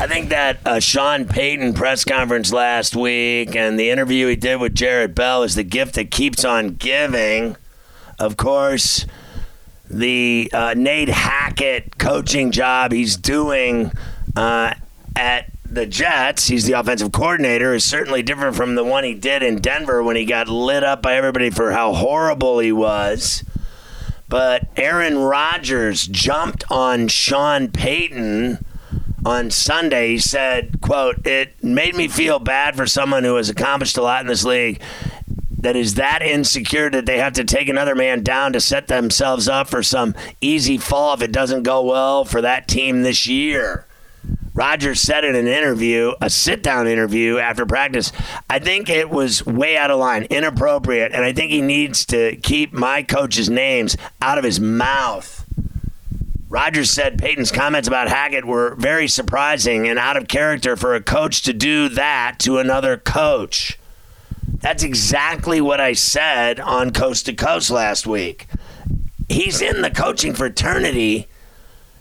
I think that uh, Sean Payton press conference last week and the interview he did with Jarrett Bell is the gift that keeps on giving. Of course, the uh, Nate Hackett coaching job he's doing uh, at the Jets, he's the offensive coordinator, is certainly different from the one he did in Denver when he got lit up by everybody for how horrible he was. But Aaron Rodgers jumped on Sean Payton on Sunday. He said, quote, it made me feel bad for someone who has accomplished a lot in this league that is that insecure that they have to take another man down to set themselves up for some easy fall if it doesn't go well for that team this year. Rodgers said in an interview, a sit down interview after practice, I think it was way out of line, inappropriate, and I think he needs to keep my coach's names out of his mouth. Rodgers said Payton's comments about Hackett were very surprising and out of character for a coach to do that to another coach. That's exactly what I said on Coast to Coast last week. He's in the coaching fraternity.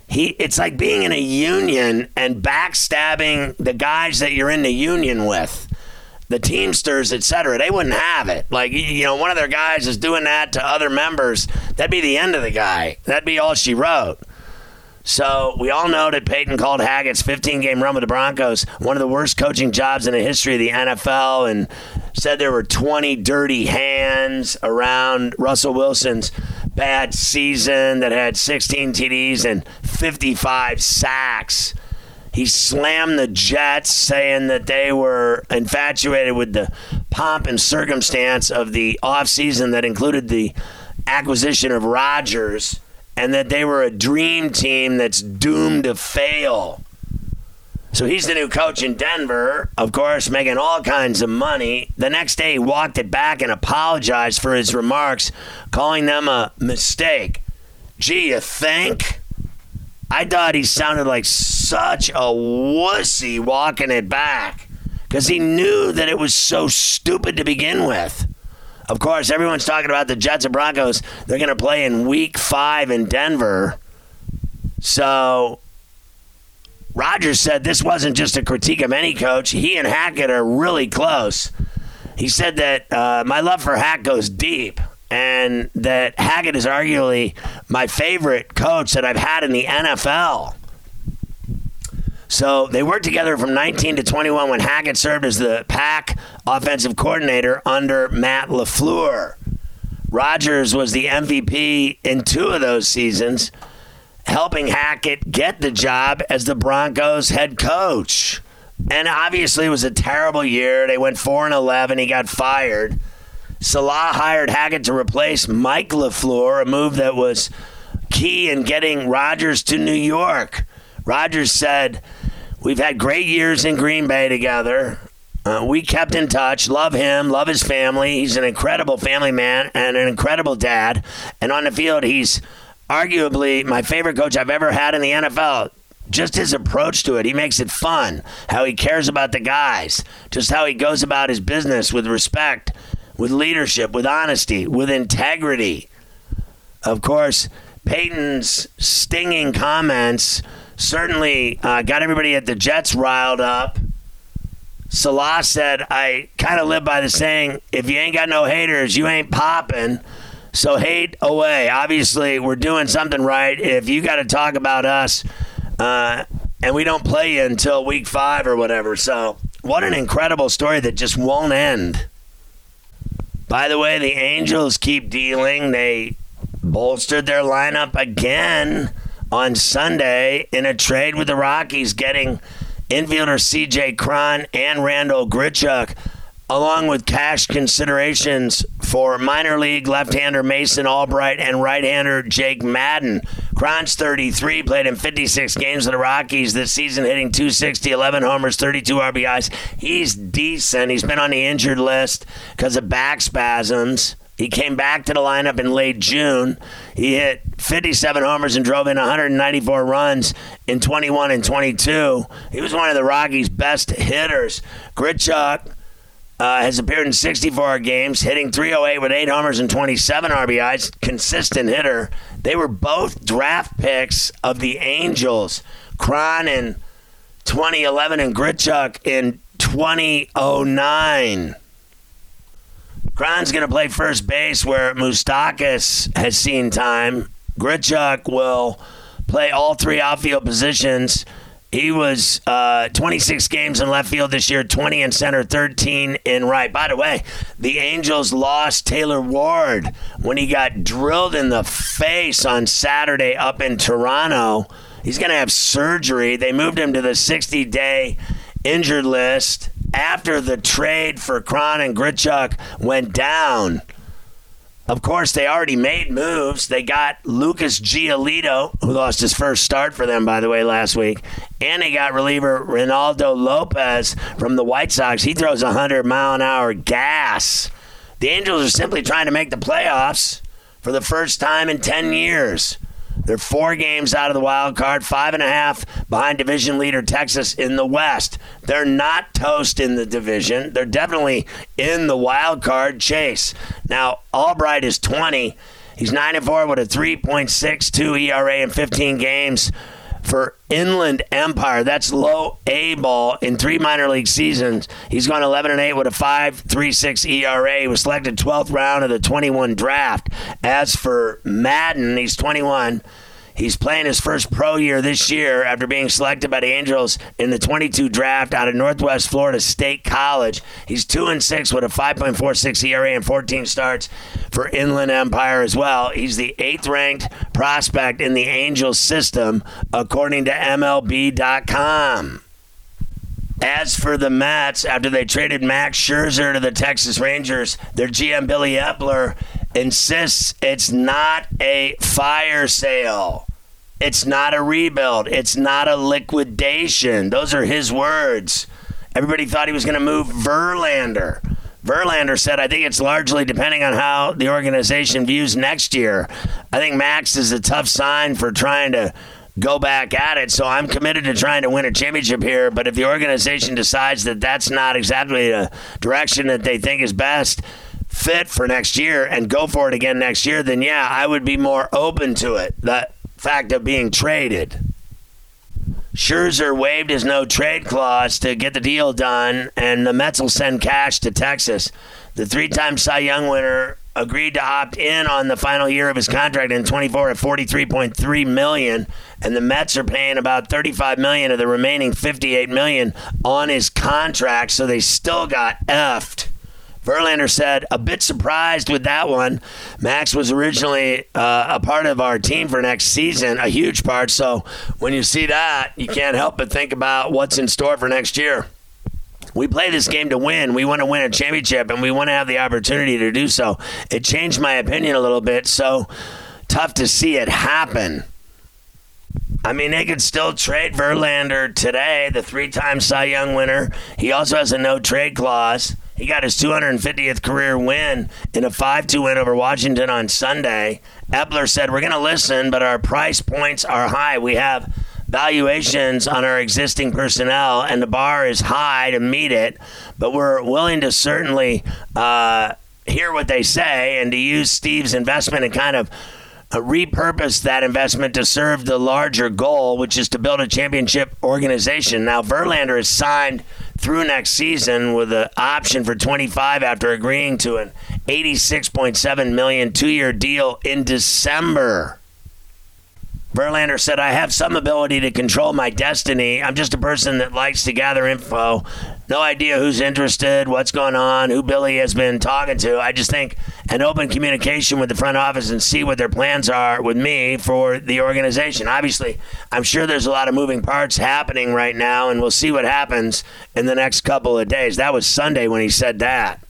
He it's like being in a union and backstabbing the guys that you're in the union with the teamsters etc they wouldn't have it. Like you know one of their guys is doing that to other members. That'd be the end of the guy. That'd be all she wrote so we all know that Payton called Hackett's 15 game run with the Broncos one of the worst coaching jobs in the history of the NFL and said there were 20 dirty hands around Russell Wilson's bad season that had 16 TDs and 55 sacks. He slammed the Jets, saying that they were infatuated with the pomp and circumstance of the offseason that included the acquisition of Rodgers and that they were a dream team that's doomed to fail. So he's the new coach in Denver, of course, making all kinds of money. The next day, he walked it back and apologized for his remarks, calling them a mistake. Gee, you think? I thought he sounded like such a wussy walking it back because he knew that it was so stupid to begin with. Of course, everyone's talking about the Jets and Broncos. They're going to play in week five in Denver. So Rodgers said this wasn't just a critique of any coach. He and Hackett are really close. He said that uh, my love for Hack goes deep and that Hackett is arguably my favorite coach that I've had in the NFL. So they worked together from 19 to 21 when Hackett served as the Pack offensive coordinator under Matt LaFleur. Rodgers was the MVP in two of those seasons, helping Hackett get the job as the Broncos head coach. And obviously, it was a terrible year. They went 4 and 11. He got fired. Salah hired Hackett to replace Mike LaFleur, a move that was key in getting Rodgers to New York. Rodgers said, We've had great years in Green Bay together. Uh, we kept in touch. Love him. Love his family. He's an incredible family man and an incredible dad. And on the field, he's arguably my favorite coach I've ever had in the NFL. Just his approach to it. He makes it fun. How he cares about the guys. Just how he goes about his business with respect with leadership, with honesty, with integrity. Of course, Payton's stinging comments certainly uh, got everybody at the Jets riled up. Salah said, I kind of live by the saying, if you ain't got no haters, you ain't popping. So hate away. Obviously, we're doing something right. If you got to talk about us, uh, and we don't play you until week five or whatever. So, what an incredible story that just won't end. By the way, the Angels keep dealing. They bolstered their lineup again on Sunday in a trade with the Rockies, getting infielder CJ Cron and Randall Grichuk along with cash considerations for minor league left-hander Mason Albright and right-hander Jake Madden. Cron's 33, played in 56 games with the Rockies this season, hitting 260, 11 homers, 32 RBIs. He's decent. He's been on the injured list because of back spasms. He came back to the lineup in late June. He hit 57 homers and drove in 194 runs in 21 and 22. He was one of the Rockies' best hitters. Grichuk uh, has appeared in 64 games, hitting 308 with eight homers and 27 RBIs. Consistent hitter. They were both draft picks of the Angels. Cron in 2011 and Grichuk in 2009. Cron's going to play first base where Moustakas has seen time. Grichuk will play all three outfield positions. He was uh, 26 games in left field this year, 20 in center, 13 in right. By the way, the Angels lost Taylor Ward when he got drilled in the face on Saturday up in Toronto. He's going to have surgery. They moved him to the 60 day injured list after the trade for Cron and Grichuk went down. Of course, they already made moves. They got Lucas Giolito, who lost his first start for them, by the way, last week. And they got reliever Reynaldo Lopez from the White Sox. He throws 100 mile an hour gas. The Angels are simply trying to make the playoffs for the first time in 10 years. They're four games out of the wild card, five and a half behind division leader Texas in the West. They're not toast in the division. They're definitely in the wild card chase. Now, Albright is 20. He's 9 and 4 with a 3.62 ERA in 15 games for Inland Empire. That's low A ball in three minor league seasons. He's gone 11 and 8 with a 5.36 ERA. He was selected 12th round of the 21 draft. As for Madden, he's 21. He's playing his first pro year this year after being selected by the Angels in the 22 draft out of Northwest Florida State College. He's 2 and 6 with a 5.46 ERA and 14 starts for Inland Empire as well. He's the 8th ranked prospect in the Angels system according to MLB.com. As for the Mets, after they traded Max Scherzer to the Texas Rangers, their GM Billy Eppler insists it's not a fire sale. It's not a rebuild. It's not a liquidation. Those are his words. Everybody thought he was going to move Verlander. Verlander said, I think it's largely depending on how the organization views next year. I think Max is a tough sign for trying to go back at it. So I'm committed to trying to win a championship here. But if the organization decides that that's not exactly the direction that they think is best, fit for next year and go for it again next year, then yeah, I would be more open to it. That fact of being traded. Scherzer waived his no trade clause to get the deal done, and the Mets will send cash to Texas. The three time Cy Young winner agreed to opt in on the final year of his contract in 24 at 43.3 million and the Mets are paying about 35 million of the remaining 58 million on his contract so they still got effed Verlander said, a bit surprised with that one. Max was originally uh, a part of our team for next season, a huge part. So when you see that, you can't help but think about what's in store for next year. We play this game to win. We want to win a championship, and we want to have the opportunity to do so. It changed my opinion a little bit. So tough to see it happen. I mean, they could still trade Verlander today, the three time Cy Young winner. He also has a no trade clause. He got his 250th career win in a 5 2 win over Washington on Sunday. Eppler said, We're going to listen, but our price points are high. We have valuations on our existing personnel, and the bar is high to meet it, but we're willing to certainly uh, hear what they say and to use Steve's investment and kind of uh, repurpose that investment to serve the larger goal, which is to build a championship organization. Now, Verlander is signed through next season with an option for 25 after agreeing to an 86.7 million two-year deal in December. Verlander said, I have some ability to control my destiny. I'm just a person that likes to gather info. No idea who's interested, what's going on, who Billy has been talking to. I just think an open communication with the front office and see what their plans are with me for the organization. Obviously, I'm sure there's a lot of moving parts happening right now, and we'll see what happens in the next couple of days. That was Sunday when he said that.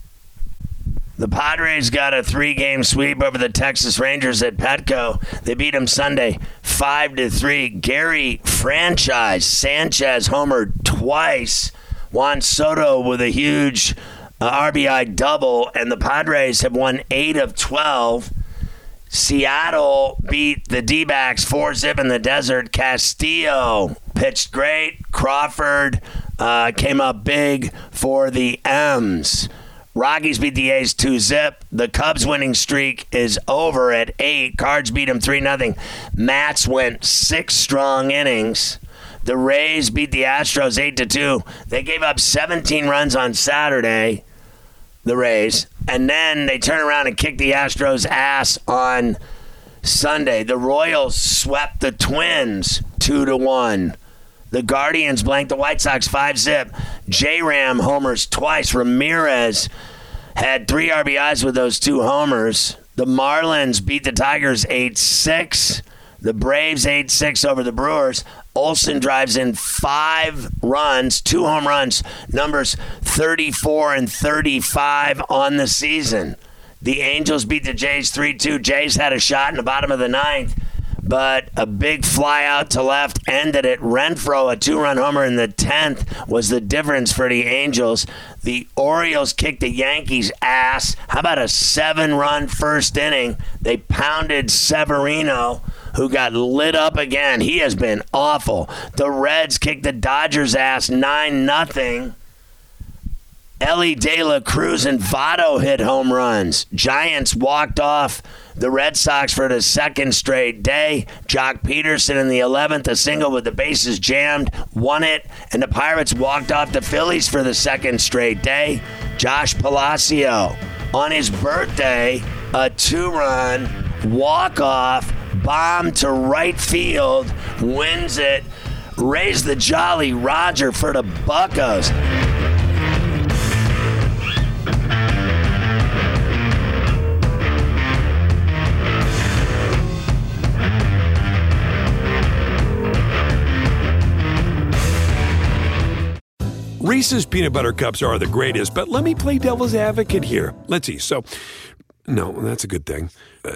The Padres got a three-game sweep over the Texas Rangers at Petco. They beat them Sunday, five to three. Gary franchise Sanchez homered twice. Juan Soto with a huge RBI double, and the Padres have won eight of twelve. Seattle beat the D backs 4 zip in the desert. Castillo pitched great. Crawford uh, came up big for the M's. Rockies beat the A's 2 zip. The Cubs winning streak is over at 8. Cards beat them 3 0. Matz went 6 strong innings. The Rays beat the Astros 8 to 2. They gave up 17 runs on Saturday, the Rays, and then they turn around and kick the Astros ass on Sunday. The Royals swept the Twins 2 to 1. The Guardians blanked the White Sox 5 zip. J Ram homers twice. Ramirez had three RBIs with those two homers. The Marlins beat the Tigers 8 6. The Braves 8 6 over the Brewers. Olson drives in five runs, two home runs, numbers 34 and 35 on the season. The Angels beat the Jays 3 2. Jays had a shot in the bottom of the ninth but a big fly out to left ended it. Renfroe, a two run homer in the 10th, was the difference for the Angels. The Orioles kicked the Yankees' ass. How about a seven run first inning? They pounded Severino. Who got lit up again? He has been awful. The Reds kicked the Dodgers' ass 9 nothing. Elly De La Cruz and Votto hit home runs. Giants walked off the Red Sox for the second straight day. Joc Pederson in the 11th, a single with the bases jammed, won it. And the Pirates walked off the Phillies for the second straight day. Josh Palacio on his birthday, a two run walk off bomb to right field, wins it. Raise the Jolly Roger for the Buckos. Reese's peanut butter cups are the greatest, but let me play devil's advocate here. Let's see. So, no, that's a good thing. Uh,